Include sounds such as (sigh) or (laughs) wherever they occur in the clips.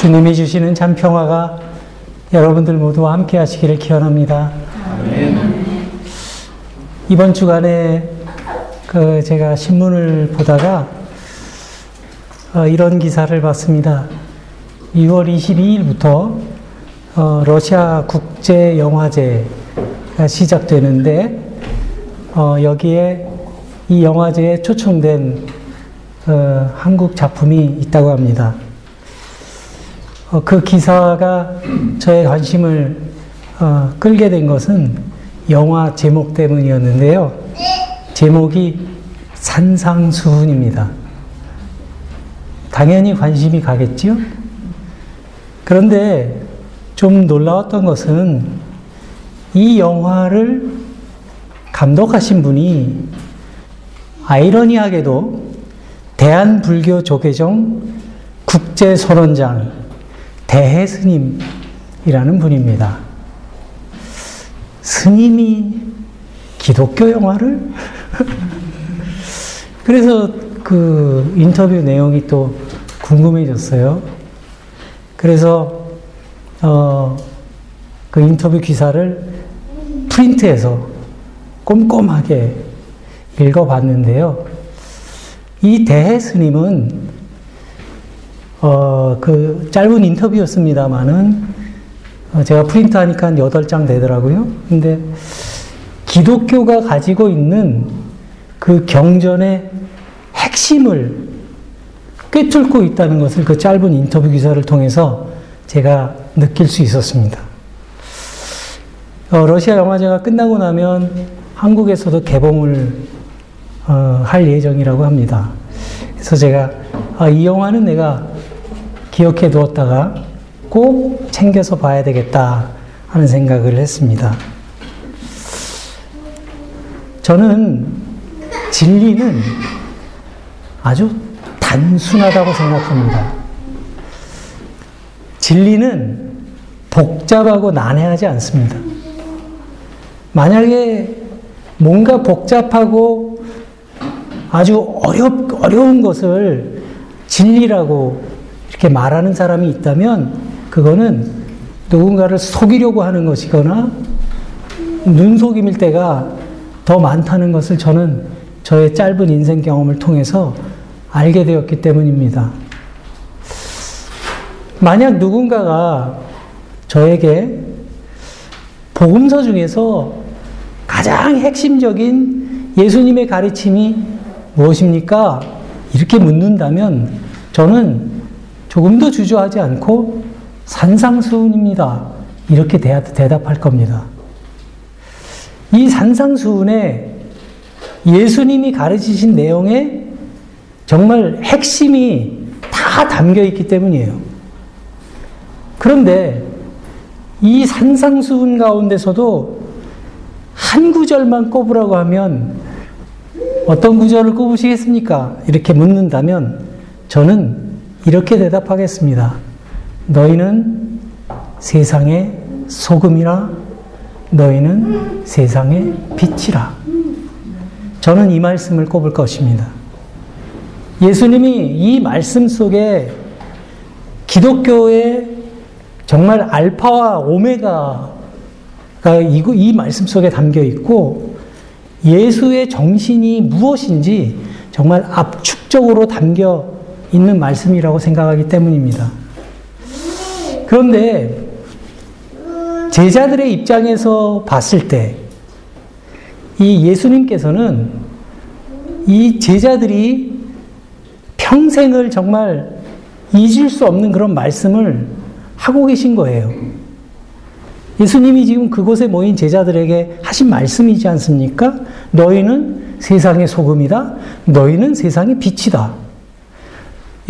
주님이 주시는 참 평화가 여러분들 모두와 함께 하시기를 기원합니다. 이번 주간에 그 제가 신문을 보다가 어, 이런 기사를 봤습니다. 6월 22일부터 어, 러시아 국제 영화제가 시작되는데 어, 여기에 이 영화제에 초청된 어, 한국 작품이 있다고 합니다. 어, 그 기사가 저의 관심을 어, 끌게 된 것은 영화 제목 때문이었는데요. 제목이 산상수훈입니다. 당연히 관심이 가겠지요? 그런데 좀 놀라웠던 것은 이 영화를 감독하신 분이 아이러니하게도 대한불교 조계종 국제선언장 대해 스님이라는 분입니다. 스님이 기독교 영화를? (laughs) 그래서 그 인터뷰 내용이 또 궁금해졌어요. 그래서 어, 그 인터뷰 기사를 프린트해서 꼼꼼하게 읽어봤는데요. 이 대해 스님은 어, 그 짧은 인터뷰였습니다만은 어, 제가 프린트하니까 8장 되더라고요. 근데 기독교가 가지고 있는 그 경전의 핵심을 꿰뚫고 있다는 것을 그 짧은 인터뷰 기사를 통해서 제가 느낄 수 있었습니다. 어, 러시아 영화제가 끝나고 나면 한국에서도 개봉을 어, 할 예정이라고 합니다. 그래서 제가 아, 이 영화는 내가 기억해 두었다가 꼭 챙겨서 봐야 되겠다 하는 생각을 했습니다. 저는 진리는 아주 단순하다고 생각합니다. 진리는 복잡하고 난해하지 않습니다. 만약에 뭔가 복잡하고 아주 어렵, 어려운 것을 진리라고 이렇게 말하는 사람이 있다면 그거는 누군가를 속이려고 하는 것이거나 눈속임일 때가 더 많다는 것을 저는 저의 짧은 인생 경험을 통해서 알게 되었기 때문입니다. 만약 누군가가 저에게 복음서 중에서 가장 핵심적인 예수님의 가르침이 무엇입니까? 이렇게 묻는다면 저는 조금 더 주저하지 않고 산상수훈입니다. 이렇게 대답할 겁니다. 이 산상수훈에 예수님이 가르치신 내용에 정말 핵심이 다 담겨 있기 때문이에요. 그런데 이 산상수훈 가운데서도 한 구절만 꼽으라고 하면 어떤 구절을 꼽으시겠습니까? 이렇게 묻는다면 저는 이렇게 대답하겠습니다. 너희는 세상의 소금이라 너희는 세상의 빛이라. 저는 이 말씀을 꼽을 것입니다. 예수님이 이 말씀 속에 기독교의 정말 알파와 오메가가 이, 이 말씀 속에 담겨 있고 예수의 정신이 무엇인지 정말 압축적으로 담겨 있는 말씀이라고 생각하기 때문입니다. 그런데 제자들의 입장에서 봤을 때 이 예수님께서는 이 제자들이 평생을 정말 잊을 수 없는 그런 말씀을 하고 계신 거예요. 예수님이 지금 그곳에 모인 제자들에게 하신 말씀이지 않습니까? 너희는 세상의 소금이다. 너희는 세상의 빛이다.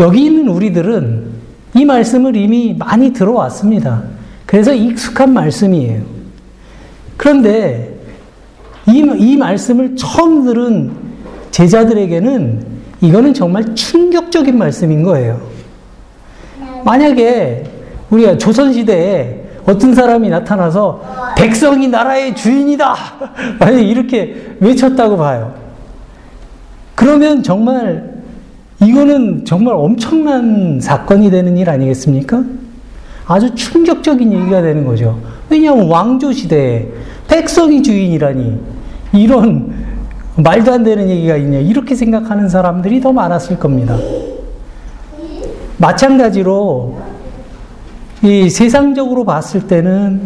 여기 있는 우리들은 이 말씀을 이미 많이 들어왔습니다. 그래서 익숙한 말씀이에요. 그런데 이, 이 말씀을 처음 들은 제자들에게는 이거는 정말 충격적인 말씀인 거예요. 만약에 우리가 조선시대에 어떤 사람이 나타나서 백성이 나라의 주인이다! (laughs) 만약 이렇게 외쳤다고 봐요. 그러면 정말 이거는 정말 엄청난 사건이 되는 일 아니겠습니까? 아주 충격적인 얘기가 되는 거죠. 왜냐하면 왕조 시대에 백성이 주인이라니 이런 말도 안 되는 얘기가 있냐 이렇게 생각하는 사람들이 더 많았을 겁니다. 마찬가지로 이 세상적으로 봤을 때는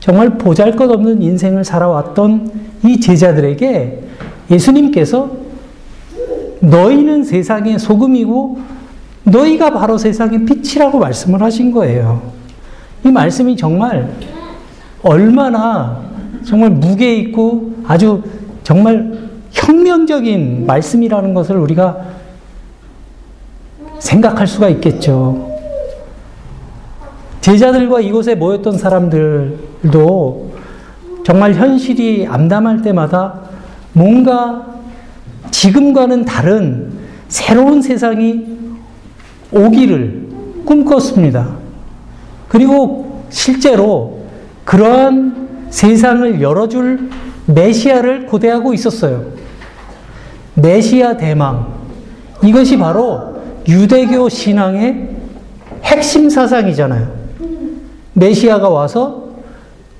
정말 보잘것없는 인생을 살아왔던 이 제자들에게 예수님께서 너희는 세상의 소금이고 너희가 바로 세상의 빛이라고 말씀을 하신 거예요. 이 말씀이 정말 얼마나 정말 무게 있고 아주 정말 혁명적인 말씀이라는 것을 우리가 생각할 수가 있겠죠. 제자들과 이곳에 모였던 사람들도 정말 현실이 암담할 때마다 뭔가 지금과는 다른 새로운 세상이 오기를 꿈꿨습니다. 그리고 실제로 그러한 세상을 열어줄 메시아를 고대하고 있었어요. 메시아 대망. 이것이 바로 유대교 신앙의 핵심 사상이잖아요. 메시아가 와서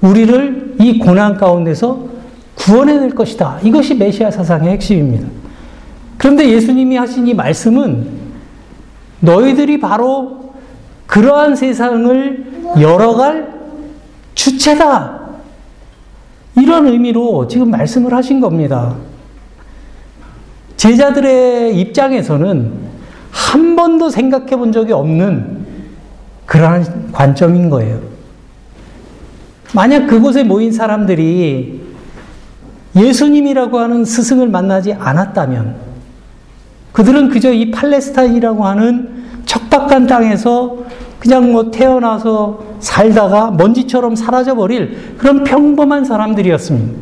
우리를 이 고난 가운데서 구원해낼 것이다. 이것이 메시아 사상의 핵심입니다. 그런데 예수님이 하신 이 말씀은 너희들이 바로 그러한 세상을 열어갈 주체다. 이런 의미로 지금 말씀을 하신 겁니다. 제자들의 입장에서는 한 번도 생각해 본 적이 없는 그러한 관점인 거예요. 만약 그곳에 모인 사람들이 예수님이라고 하는 스승을 만나지 않았다면 그들은 그저 이 팔레스타인이라고 하는 척박한 땅에서 그냥 뭐 태어나서 살다가 먼지처럼 사라져버릴 그런 평범한 사람들이었습니다.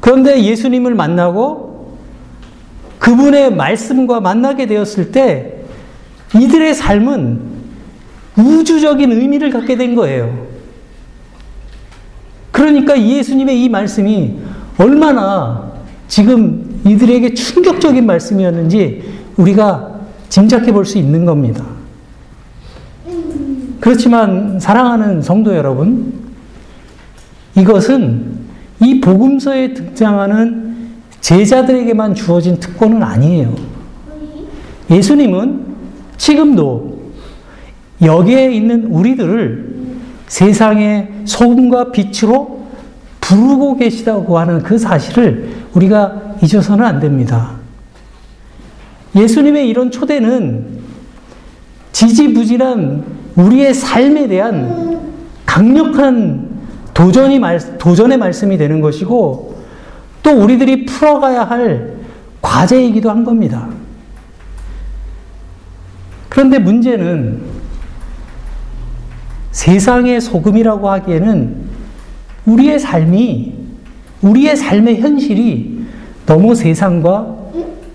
그런데 예수님을 만나고 그분의 말씀과 만나게 되었을 때 이들의 삶은 우주적인 의미를 갖게 된 거예요. 그러니까 예수님의 이 말씀이 얼마나 지금 이들에게 충격적인 말씀이었는지 우리가 짐작해 볼 수 있는 겁니다. 그렇지만 사랑하는 성도 여러분, 이것은 이 복음서에 등장하는 제자들에게만 주어진 특권은 아니에요. 예수님은 지금도 여기에 있는 우리들을 세상의 소금과 빛으로 부르고 계시다고 하는 그 사실을 우리가 잊어서는 안 됩니다. 예수님의 이런 초대는 지지부진한 우리의 삶에 대한 강력한 도전이 말, 도전의 말씀이 되는 것이고 또 우리들이 풀어가야 할 과제이기도 한 겁니다. 그런데 문제는 세상의 소금이라고 하기에는 우리의 삶이, 우리의 삶의 현실이 너무 세상과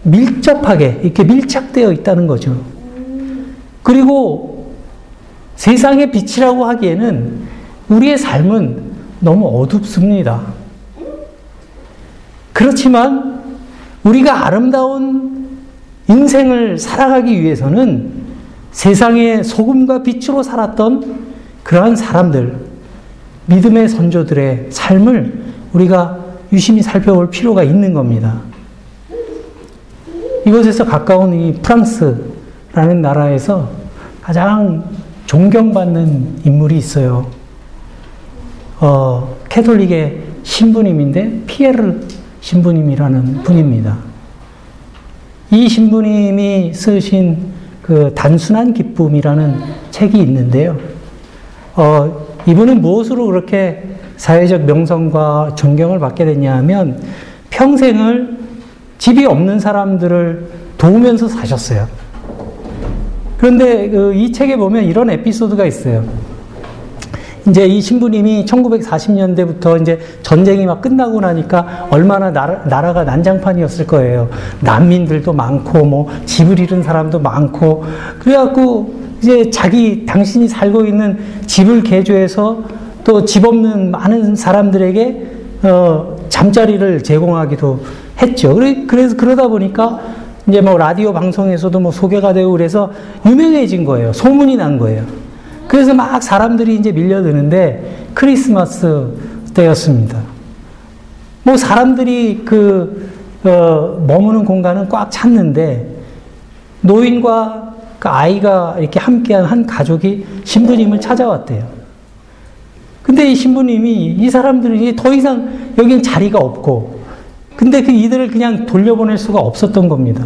밀접하게 이렇게 밀착되어 있다는 거죠. 그리고 세상의 빛이라고 하기에는 우리의 삶은 너무 어둡습니다. 그렇지만 우리가 아름다운 인생을 살아가기 위해서는 세상의 소금과 빛으로 살았던 그러한 사람들, 믿음의 선조들의 삶을 우리가 유심히 살펴볼 필요가 있는 겁니다. 이곳에서 가까운 이 프랑스라는 나라에서 가장 존경받는 인물이 있어요. 어, 캐톨릭의 신부님인데 피에르 신부님이라는 분입니다. 이 신부님이 쓰신 그 단순한 기쁨이라는 책이 있는데요. 어, 이분은 무엇으로 그렇게 사회적 명성과 존경을 받게 됐냐 하면 평생을 집이 없는 사람들을 도우면서 사셨어요. 그런데 그 이 책에 보면 이런 에피소드가 있어요. 이제 이 신부님이 1940년대부터 이제 전쟁이 막 끝나고 나니까 얼마나 나라, 나라가 난장판이었을 거예요. 난민들도 많고, 뭐, 집을 잃은 사람도 많고, 그래갖고 이제 자기, 당신이 살고 있는 집을 개조해서 또 집 없는 많은 사람들에게, 어, 잠자리를 제공하기도 했죠. 그래서 그러다 보니까 이제 뭐 라디오 방송에서도 뭐 소개가 되고 그래서 유명해진 거예요. 소문이 난 거예요. 그래서 막 사람들이 이제 밀려드는데 크리스마스 때였습니다. 뭐 사람들이 그, 어, 머무는 공간은 꽉 찼는데 노인과 그 아이가 이렇게 함께한 한 가족이 신부님을 찾아왔대요. 근데 이 신부님이 이 사람들이 더 이상 여긴 자리가 없고 근데 그 이들을 그냥 돌려보낼 수가 없었던 겁니다.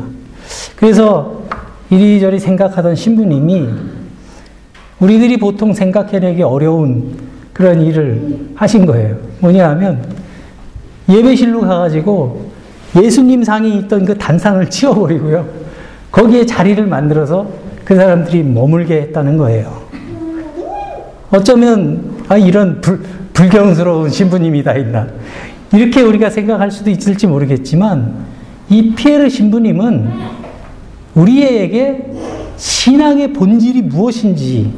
그래서 이리저리 생각하던 신부님이 우리들이 보통 생각해내기 어려운 그런 일을 하신 거예요. 뭐냐 하면 예배실로 가가지고 예수님 상이 있던 그 단상을 (laughs) 치워버리고요. 거기에 자리를 만들어서 그 사람들이 머물게 했다는 거예요. 어쩌면, 아, 이런 불, 불경스러운 신부님이 다 있나. 이렇게 우리가 생각할 수도 있을지 모르겠지만, 이 피에르 신부님은 우리에게 신앙의 본질이 무엇인지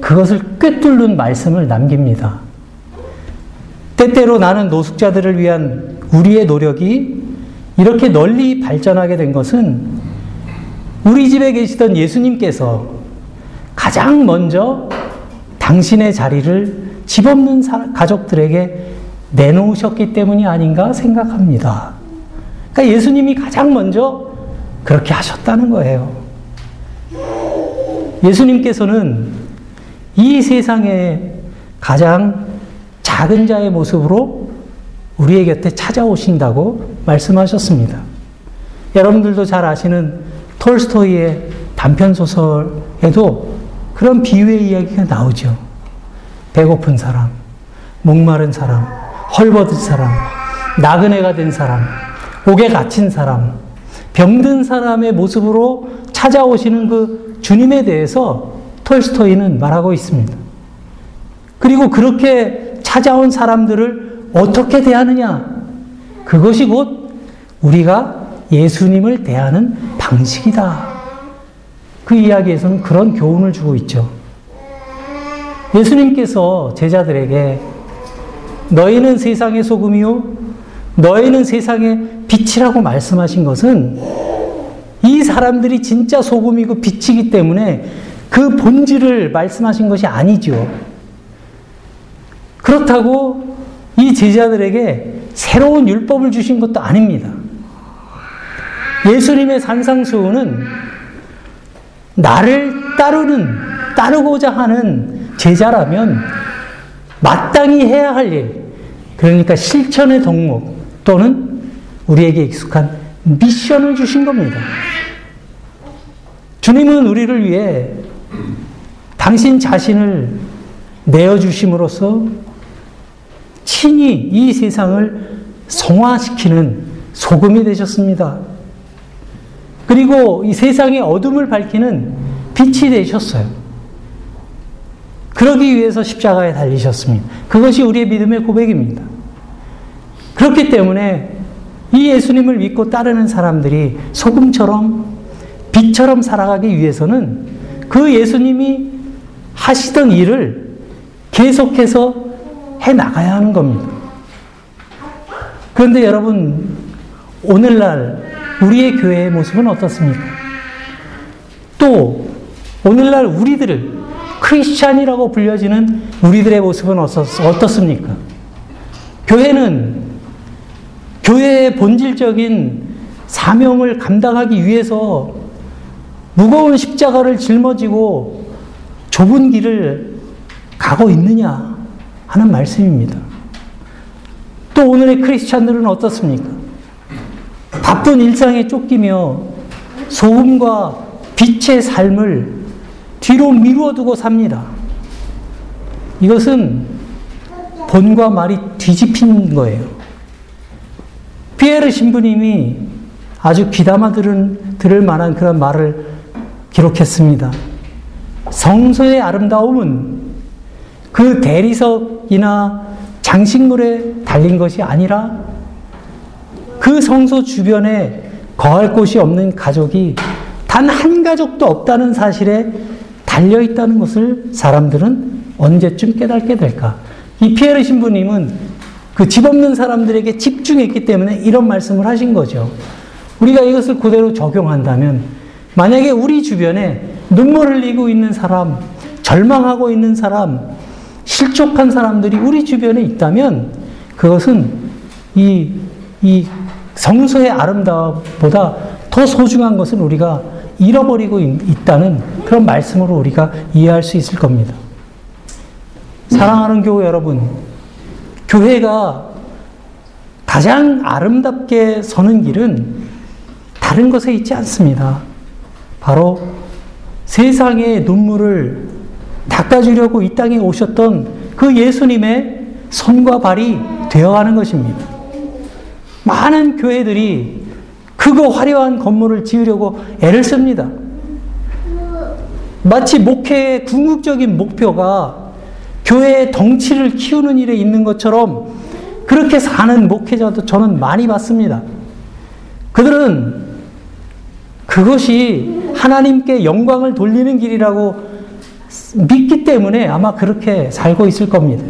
그것을 꿰뚫는 말씀을 남깁니다. 때때로 나는 노숙자들을 위한 우리의 노력이 이렇게 널리 발전하게 된 것은 우리 집에 계시던 예수님께서 가장 먼저 당신의 자리를 집 없는 가족들에게 내놓으셨기 때문이 아닌가 생각합니다. 그러니까 예수님이 가장 먼저 그렇게 하셨다는 거예요. 예수님께서는 이 세상에 가장 작은 자의 모습으로 우리의 곁에 찾아오신다고 말씀하셨습니다. 여러분들도 잘 아시는 톨스토이의 단편 소설에도 그런 비유의 이야기가 나오죠. 배고픈 사람, 목마른 사람, 헐벗은 사람, 나그네가 된 사람, 옥에 갇힌 사람, 병든 사람의 모습으로 찾아오시는 그 주님에 대해서 톨스토이는 말하고 있습니다. 그리고 그렇게 찾아온 사람들을 어떻게 대하느냐? 그것이 곧 우리가 예수님을 대하는 방식이다. 그 이야기에서는 그런 교훈을 주고 있죠. 예수님께서 제자들에게 너희는 세상의 소금이요, 너희는 세상의 빛이라고 말씀하신 것은 이 사람들이 진짜 소금이고 빛이기 때문에 그 본질을 말씀하신 것이 아니죠. 그렇다고 이 제자들에게 새로운 율법을 주신 것도 아닙니다. 예수님의 산상수훈은 나를 따르는, 따르고자 하는 제자라면 마땅히 해야 할 일, 그러니까 실천의 덕목 또는 우리에게 익숙한 미션을 주신 겁니다. 주님은 우리를 위해 당신 자신을 내어주심으로써 친히 이 세상을 성화시키는 소금이 되셨습니다. 그리고 이 세상의 어둠을 밝히는 빛이 되셨어요. 그러기 위해서 십자가에 달리셨습니다. 그것이 우리의 믿음의 고백입니다. 그렇기 때문에 이 예수님을 믿고 따르는 사람들이 소금처럼 빛처럼 살아가기 위해서는 그 예수님이 하시던 일을 계속해서 해 나가야 하는 겁니다. 그런데 여러분, 오늘날 우리의 교회의 모습은 어떻습니까? 또, 오늘날 우리들을 크리스찬이라고 불려지는 우리들의 모습은 어떻습니까? 교회는 교회의 본질적인 사명을 감당하기 위해서 무거운 십자가를 짊어지고 좁은 길을 가고 있느냐 하는 말씀입니다. 또 오늘의 크리스찬들은 어떻습니까? 바쁜 일상에 쫓기며 소음과 빛의 삶을 뒤로 미루어 두고 삽니다. 이것은 본과 말이 뒤집힌 거예요. 피에르 신부님이 아주 귀담아 들은, 들을 만한 그런 말을 기록했습니다. 성소의 아름다움은 그 대리석이나 장식물에 달린 것이 아니라 그 성소 주변에 거할 곳이 없는 가족이 단 한 가족도 없다는 사실에 달려 있다는 것을 사람들은 언제쯤 깨닫게 될까? 이 피에르 신부님은 그 집 없는 사람들에게 집중했기 때문에 이런 말씀을 하신 거죠. 우리가 이것을 그대로 적용한다면 만약에 우리 주변에 눈물 흘리고 있는 사람, 절망하고 있는 사람, 실족한 사람들이 우리 주변에 있다면 그것은 이, 이 성소의 아름다움보다 더 소중한 것은 우리가 잃어버리고 있다는 그런 말씀으로 우리가 이해할 수 있을 겁니다. 사랑하는 교회 여러분, 교회가 가장 아름답게 서는 길은 다른 것에 있지 않습니다. 바로 세상의 눈물을 닦아주려고 이 땅에 오셨던 그 예수님의 손과 발이 되어가는 것입니다. 많은 교회들이 크고 화려한 건물을 지으려고 애를 씁니다. 마치 목회의 궁극적인 목표가 교회의 덩치를 키우는 일에 있는 것처럼 그렇게 사는 목회자도 저는 많이 봤습니다. 그들은 그것이 하나님께 영광을 돌리는 길이라고 믿기 때문에 아마 그렇게 살고 있을 겁니다.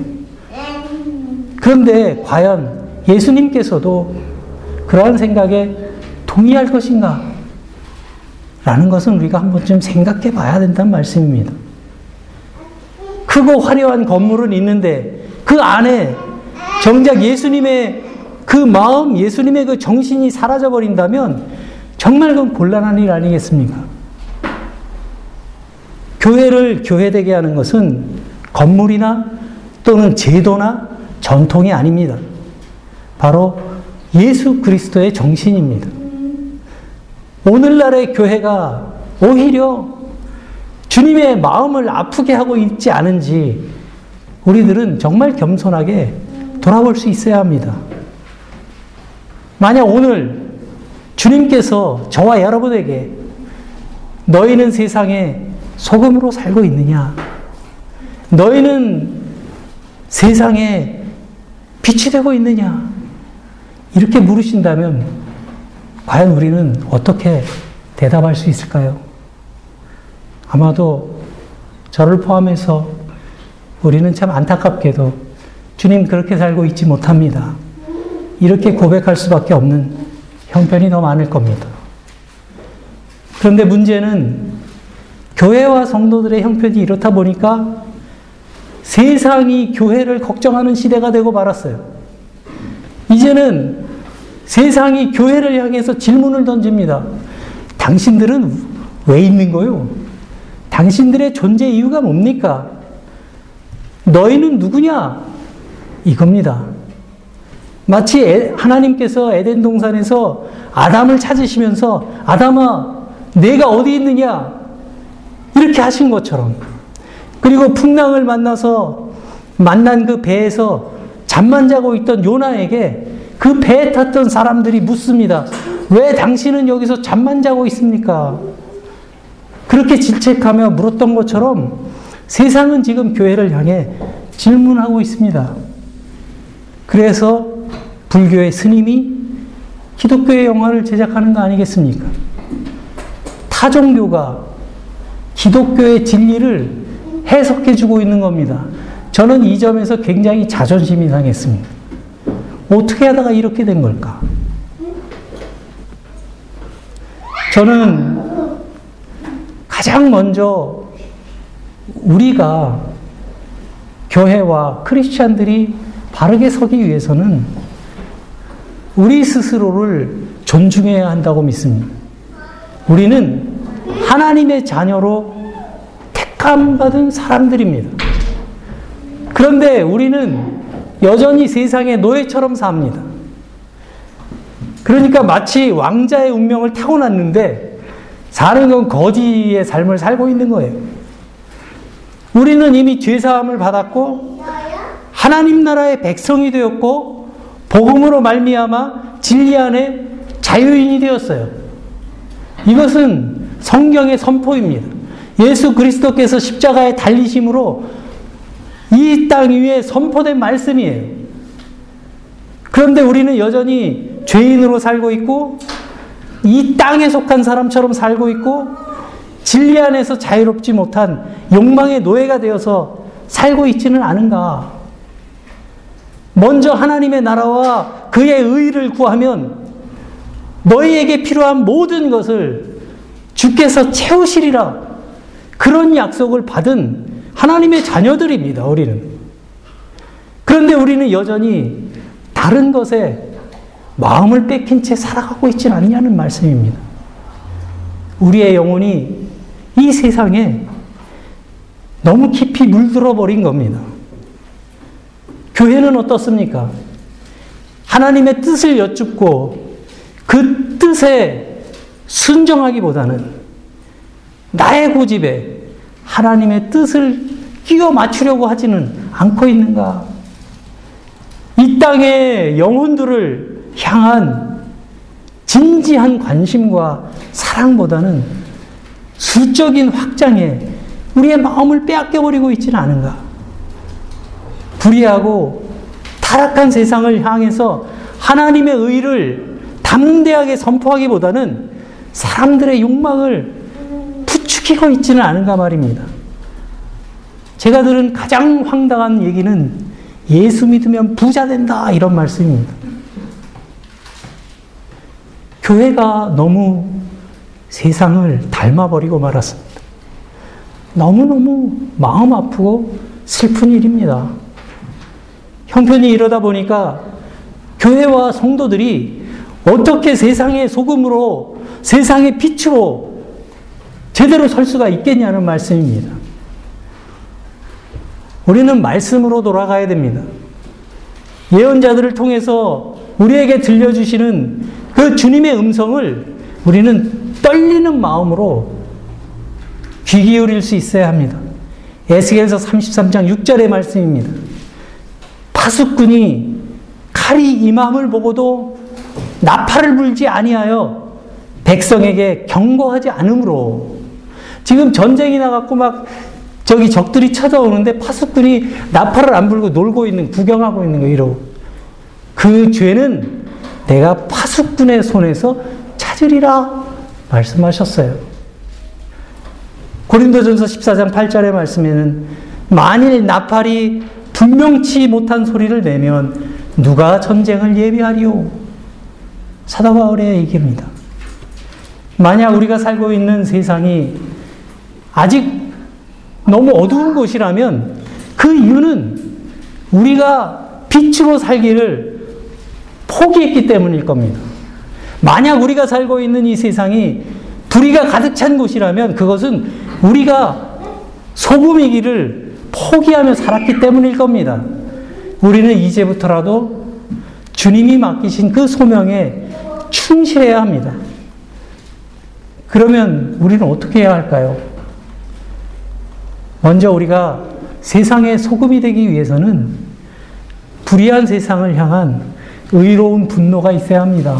그런데 과연 예수님께서도 그러한 생각에 동의할 것인가? 라는 것은 우리가 한 번쯤 생각해 봐야 된다는 말씀입니다. 크고 화려한 건물은 있는데 그 안에 정작 예수님의 그 마음, 예수님의 그 정신이 사라져 버린다면 정말 그건 곤란한 일 아니겠습니까? 교회를 교회되게 하는 것은 건물이나 또는 제도나 전통이 아닙니다. 바로 예수 그리스도의 정신입니다. 오늘날의 교회가 오히려 주님의 마음을 아프게 하고 있지 않은지 우리들은 정말 겸손하게 돌아볼 수 있어야 합니다. 만약 오늘 주님께서 저와 여러분에게 너희는 세상에 소금으로 살고 있느냐? 너희는 세상에 빛이 되고 있느냐? 이렇게 물으신다면 과연 우리는 어떻게 대답할 수 있을까요? 아마도 저를 포함해서 우리는 참 안타깝게도 주님 그렇게 살고 있지 못합니다. 이렇게 고백할 수밖에 없는 형편이 더 많을 겁니다. 그런데 문제는 교회와 성도들의 형편이 이렇다 보니까 세상이 교회를 걱정하는 시대가 되고 말았어요. 이제는 세상이 교회를 향해서 질문을 던집니다. 당신들은 왜 있는 거요? 당신들의 존재 이유가 뭡니까? 너희는 누구냐? 이겁니다. 마치 하나님께서 에덴 동산에서 아담을 찾으시면서 아담아, 내가 어디 있느냐? 이렇게 하신 것처럼. 그리고 풍랑을 만나서 만난 그 배에서 잠만 자고 있던 요나에게 그 배에 탔던 사람들이 묻습니다. 왜 당신은 여기서 잠만 자고 있습니까? 그렇게 질책하며 물었던 것처럼 세상은 지금 교회를 향해 질문하고 있습니다. 그래서 불교의 스님이 기독교의 영화를 제작하는 거 아니겠습니까? 타종교가 기독교의 진리를 해석해 주고 있는 겁니다. 저는 이 점에서 굉장히 자존심이 상했습니다. 어떻게 하다가 이렇게 된 걸까? 저는 가장 먼저 우리가 교회와 크리스찬들이 바르게 서기 위해서는 우리 스스로를 존중해야 한다고 믿습니다. 우리는 하나님의 자녀로 택함받은 사람들입니다. 그런데 우리는 여전히 세상의 노예처럼 삽니다. 그러니까 마치 왕자의 운명을 타고났는데 사는 건 거지의 삶을 살고 있는 거예요. 우리는 이미 죄사함을 받았고 하나님 나라의 백성이 되었고 복음으로 말미암아 진리 안에 자유인이 되었어요. 이것은 성경의 선포입니다. 예수 그리스도께서 십자가에 달리심으로 이 땅 위에 선포된 말씀이에요. 그런데 우리는 여전히 죄인으로 살고 있고 이 땅에 속한 사람처럼 살고 있고 진리 안에서 자유롭지 못한 욕망의 노예가 되어서 살고 있지는 않은가? 먼저 하나님의 나라와 그의 의를 구하면 너희에게 필요한 모든 것을 주께서 채우시리라. 그런 약속을 받은 하나님의 자녀들입니다, 우리는. 그런데 우리는 여전히 다른 것에 마음을 뺏긴 채 살아가고 있지는 않냐는 말씀입니다. 우리의 영혼이 이 세상에 너무 깊이 물들어 버린 겁니다. 교회는 어떻습니까? 하나님의 뜻을 여쭙고 그 뜻에 순정하기보다는 나의 고집에 하나님의 뜻을 끼워 맞추려고 하지는 않고 있는가? 이 땅의 영혼들을 향한 진지한 관심과 사랑보다는 수적인 확장에 우리의 마음을 빼앗겨버리고 있지는 않은가? 불의하고 타락한 세상을 향해서 하나님의 의를 담대하게 선포하기보다는 사람들의 욕망을 부추기고 있지는 않은가 말입니다. 제가 들은 가장 황당한 얘기는 예수 믿으면 부자 된다 이런 말씀입니다. 교회가 너무 세상을 닮아버리고 말았습니다. 너무너무 마음 아프고 슬픈 일입니다. 형편이 이러다 보니까 교회와 성도들이 어떻게 세상의 소금으로 세상의 빛으로 제대로 설 수가 있겠냐는 말씀입니다. 우리는 말씀으로 돌아가야 됩니다. 예언자들을 통해서 우리에게 들려주시는 그 주님의 음성을 우리는 떨리는 마음으로 귀 기울일 수 있어야 합니다. 에스겔서 33장 6절의 말씀입니다. 파수꾼이 칼이 임함을 보고도 나팔을 불지 아니하여 백성에게 경고하지 않으므로 지금 전쟁이 나갖고 막 저기 적들이 찾아오는데 파수꾼이 나팔을 안 불고 놀고 있는 구경하고 있는 거 이러고 그 죄는 내가 파수꾼의 손에서 찾으리라 말씀하셨어요. 고린도전서 14장 8절의 말씀에는 만일 나팔이 분명치 못한 소리를 내면 누가 전쟁을 예비하리오? 사도 바울의 얘기입니다. 만약 우리가 살고 있는 세상이 아직 너무 어두운 곳이라면 그 이유는 우리가 빛으로 살기를 포기했기 때문일 겁니다. 만약 우리가 살고 있는 이 세상이 불의가 가득 찬 곳이라면 그것은 우리가 소금이기를 포기하며 살았기 때문일 겁니다. 우리는 이제부터라도 주님이 맡기신 그 소명에 충실해야 합니다. 그러면 우리는 어떻게 해야 할까요? 먼저 우리가 세상의 소금이 되기 위해서는 불의한 세상을 향한 의로운 분노가 있어야 합니다.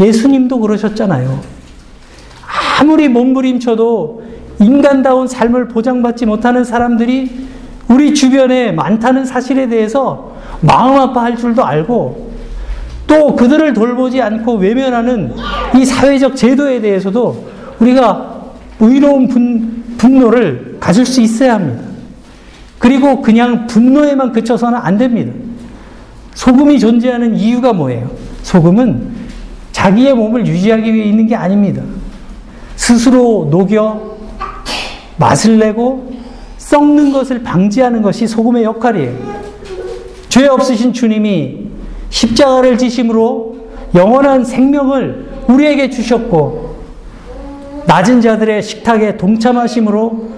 예수님도 그러셨잖아요. 아무리 몸부림쳐도 인간다운 삶을 보장받지 못하는 사람들이 우리 주변에 많다는 사실에 대해서 마음 아파할 줄도 알고 또 그들을 돌보지 않고 외면하는 이 사회적 제도에 대해서도 우리가 의로운 분, 분노를 가질 수 있어야 합니다. 그리고 그냥 분노에만 그쳐서는 안 됩니다. 소금이 존재하는 이유가 뭐예요? 소금은 자기의 몸을 유지하기 위해 있는 게 아닙니다. 스스로 녹여 맛을 내고 썩는 것을 방지하는 것이 소금의 역할이에요. 죄 없으신 주님이 십자가를 지심으로 영원한 생명을 우리에게 주셨고 낮은 자들의 식탁에 동참하심으로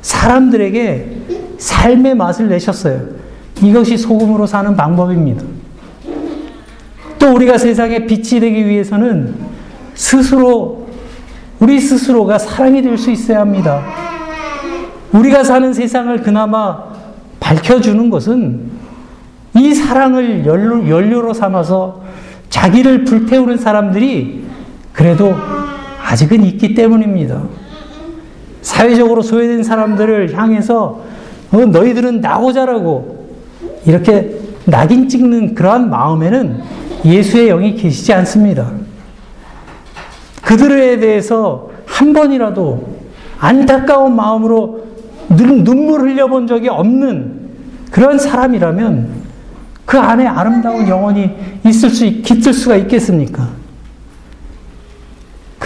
사람들에게 삶의 맛을 내셨어요. 이것이 소금으로 사는 방법입니다. 또 우리가 세상에 빛이 되기 위해서는 스스로 우리 스스로가 사랑이 될 수 있어야 합니다. 우리가 사는 세상을 그나마 밝혀주는 것은 이 사랑을 연료, 연료로 삼아서 자기를 불태우는 사람들이 그래도 아직은 있기 때문입니다. 사회적으로 소외된 사람들을 향해서 어, 너희들은 나고자라고 이렇게 낙인 찍는 그러한 마음에는 예수의 영이 계시지 않습니다. 그들에 대해서 한 번이라도 안타까운 마음으로 눈물 흘려본 적이 없는 그런 사람이라면 그 안에 아름다운 영혼이 있을 수, 깃들 수가 있겠습니까?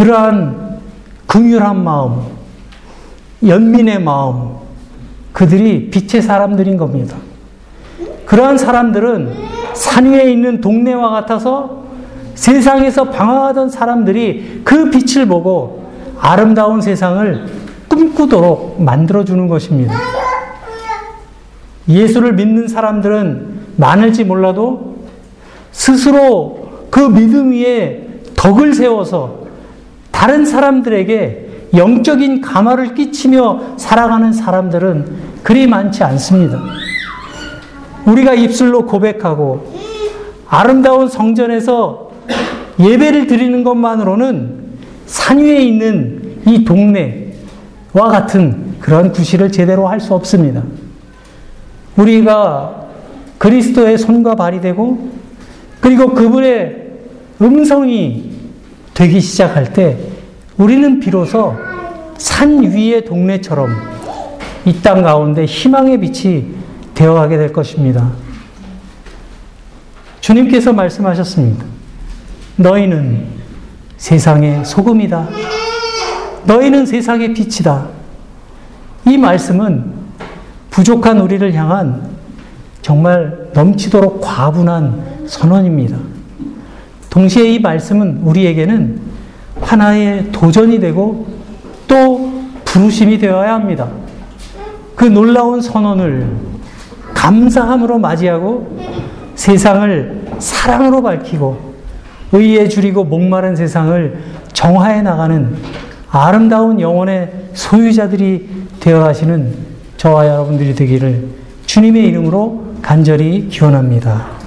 그러한 긍휼한 마음, 연민의 마음, 그들이 빛의 사람들인 겁니다. 그러한 사람들은 산 위에 있는 동네와 같아서 세상에서 방황하던 사람들이 그 빛을 보고 아름다운 세상을 꿈꾸도록 만들어주는 것입니다. 예수를 믿는 사람들은 많을지 몰라도 스스로 그 믿음 위에 덕을 세워서 다른 사람들에게 영적인 감화를 끼치며 살아가는 사람들은 그리 많지 않습니다. 우리가 입술로 고백하고 아름다운 성전에서 예배를 드리는 것만으로는 산 위에 있는 이 동네와 같은 그런 구실을 제대로 할 수 없습니다. 우리가 그리스도의 손과 발이 되고 그리고 그분의 음성이 되기 시작할 때 우리는 비로소 산 위의 동네처럼 이 땅 가운데 희망의 빛이 되어가게 될 것입니다. 주님께서 말씀하셨습니다. 너희는 세상의 소금이다. 너희는 세상의 빛이다. 이 말씀은 부족한 우리를 향한 정말 넘치도록 과분한 선언입니다. 동시에 이 말씀은 우리에게는 하나의 도전이 되고 또 부르심이 되어야 합니다. 그 놀라운 선언을 감사함으로 맞이하고 세상을 사랑으로 밝히고 의에 줄이고 목마른 세상을 정화해 나가는 아름다운 영혼의 소유자들이 되어 가시는 저와 여러분들이 되기를 주님의 이름으로 간절히 기원합니다.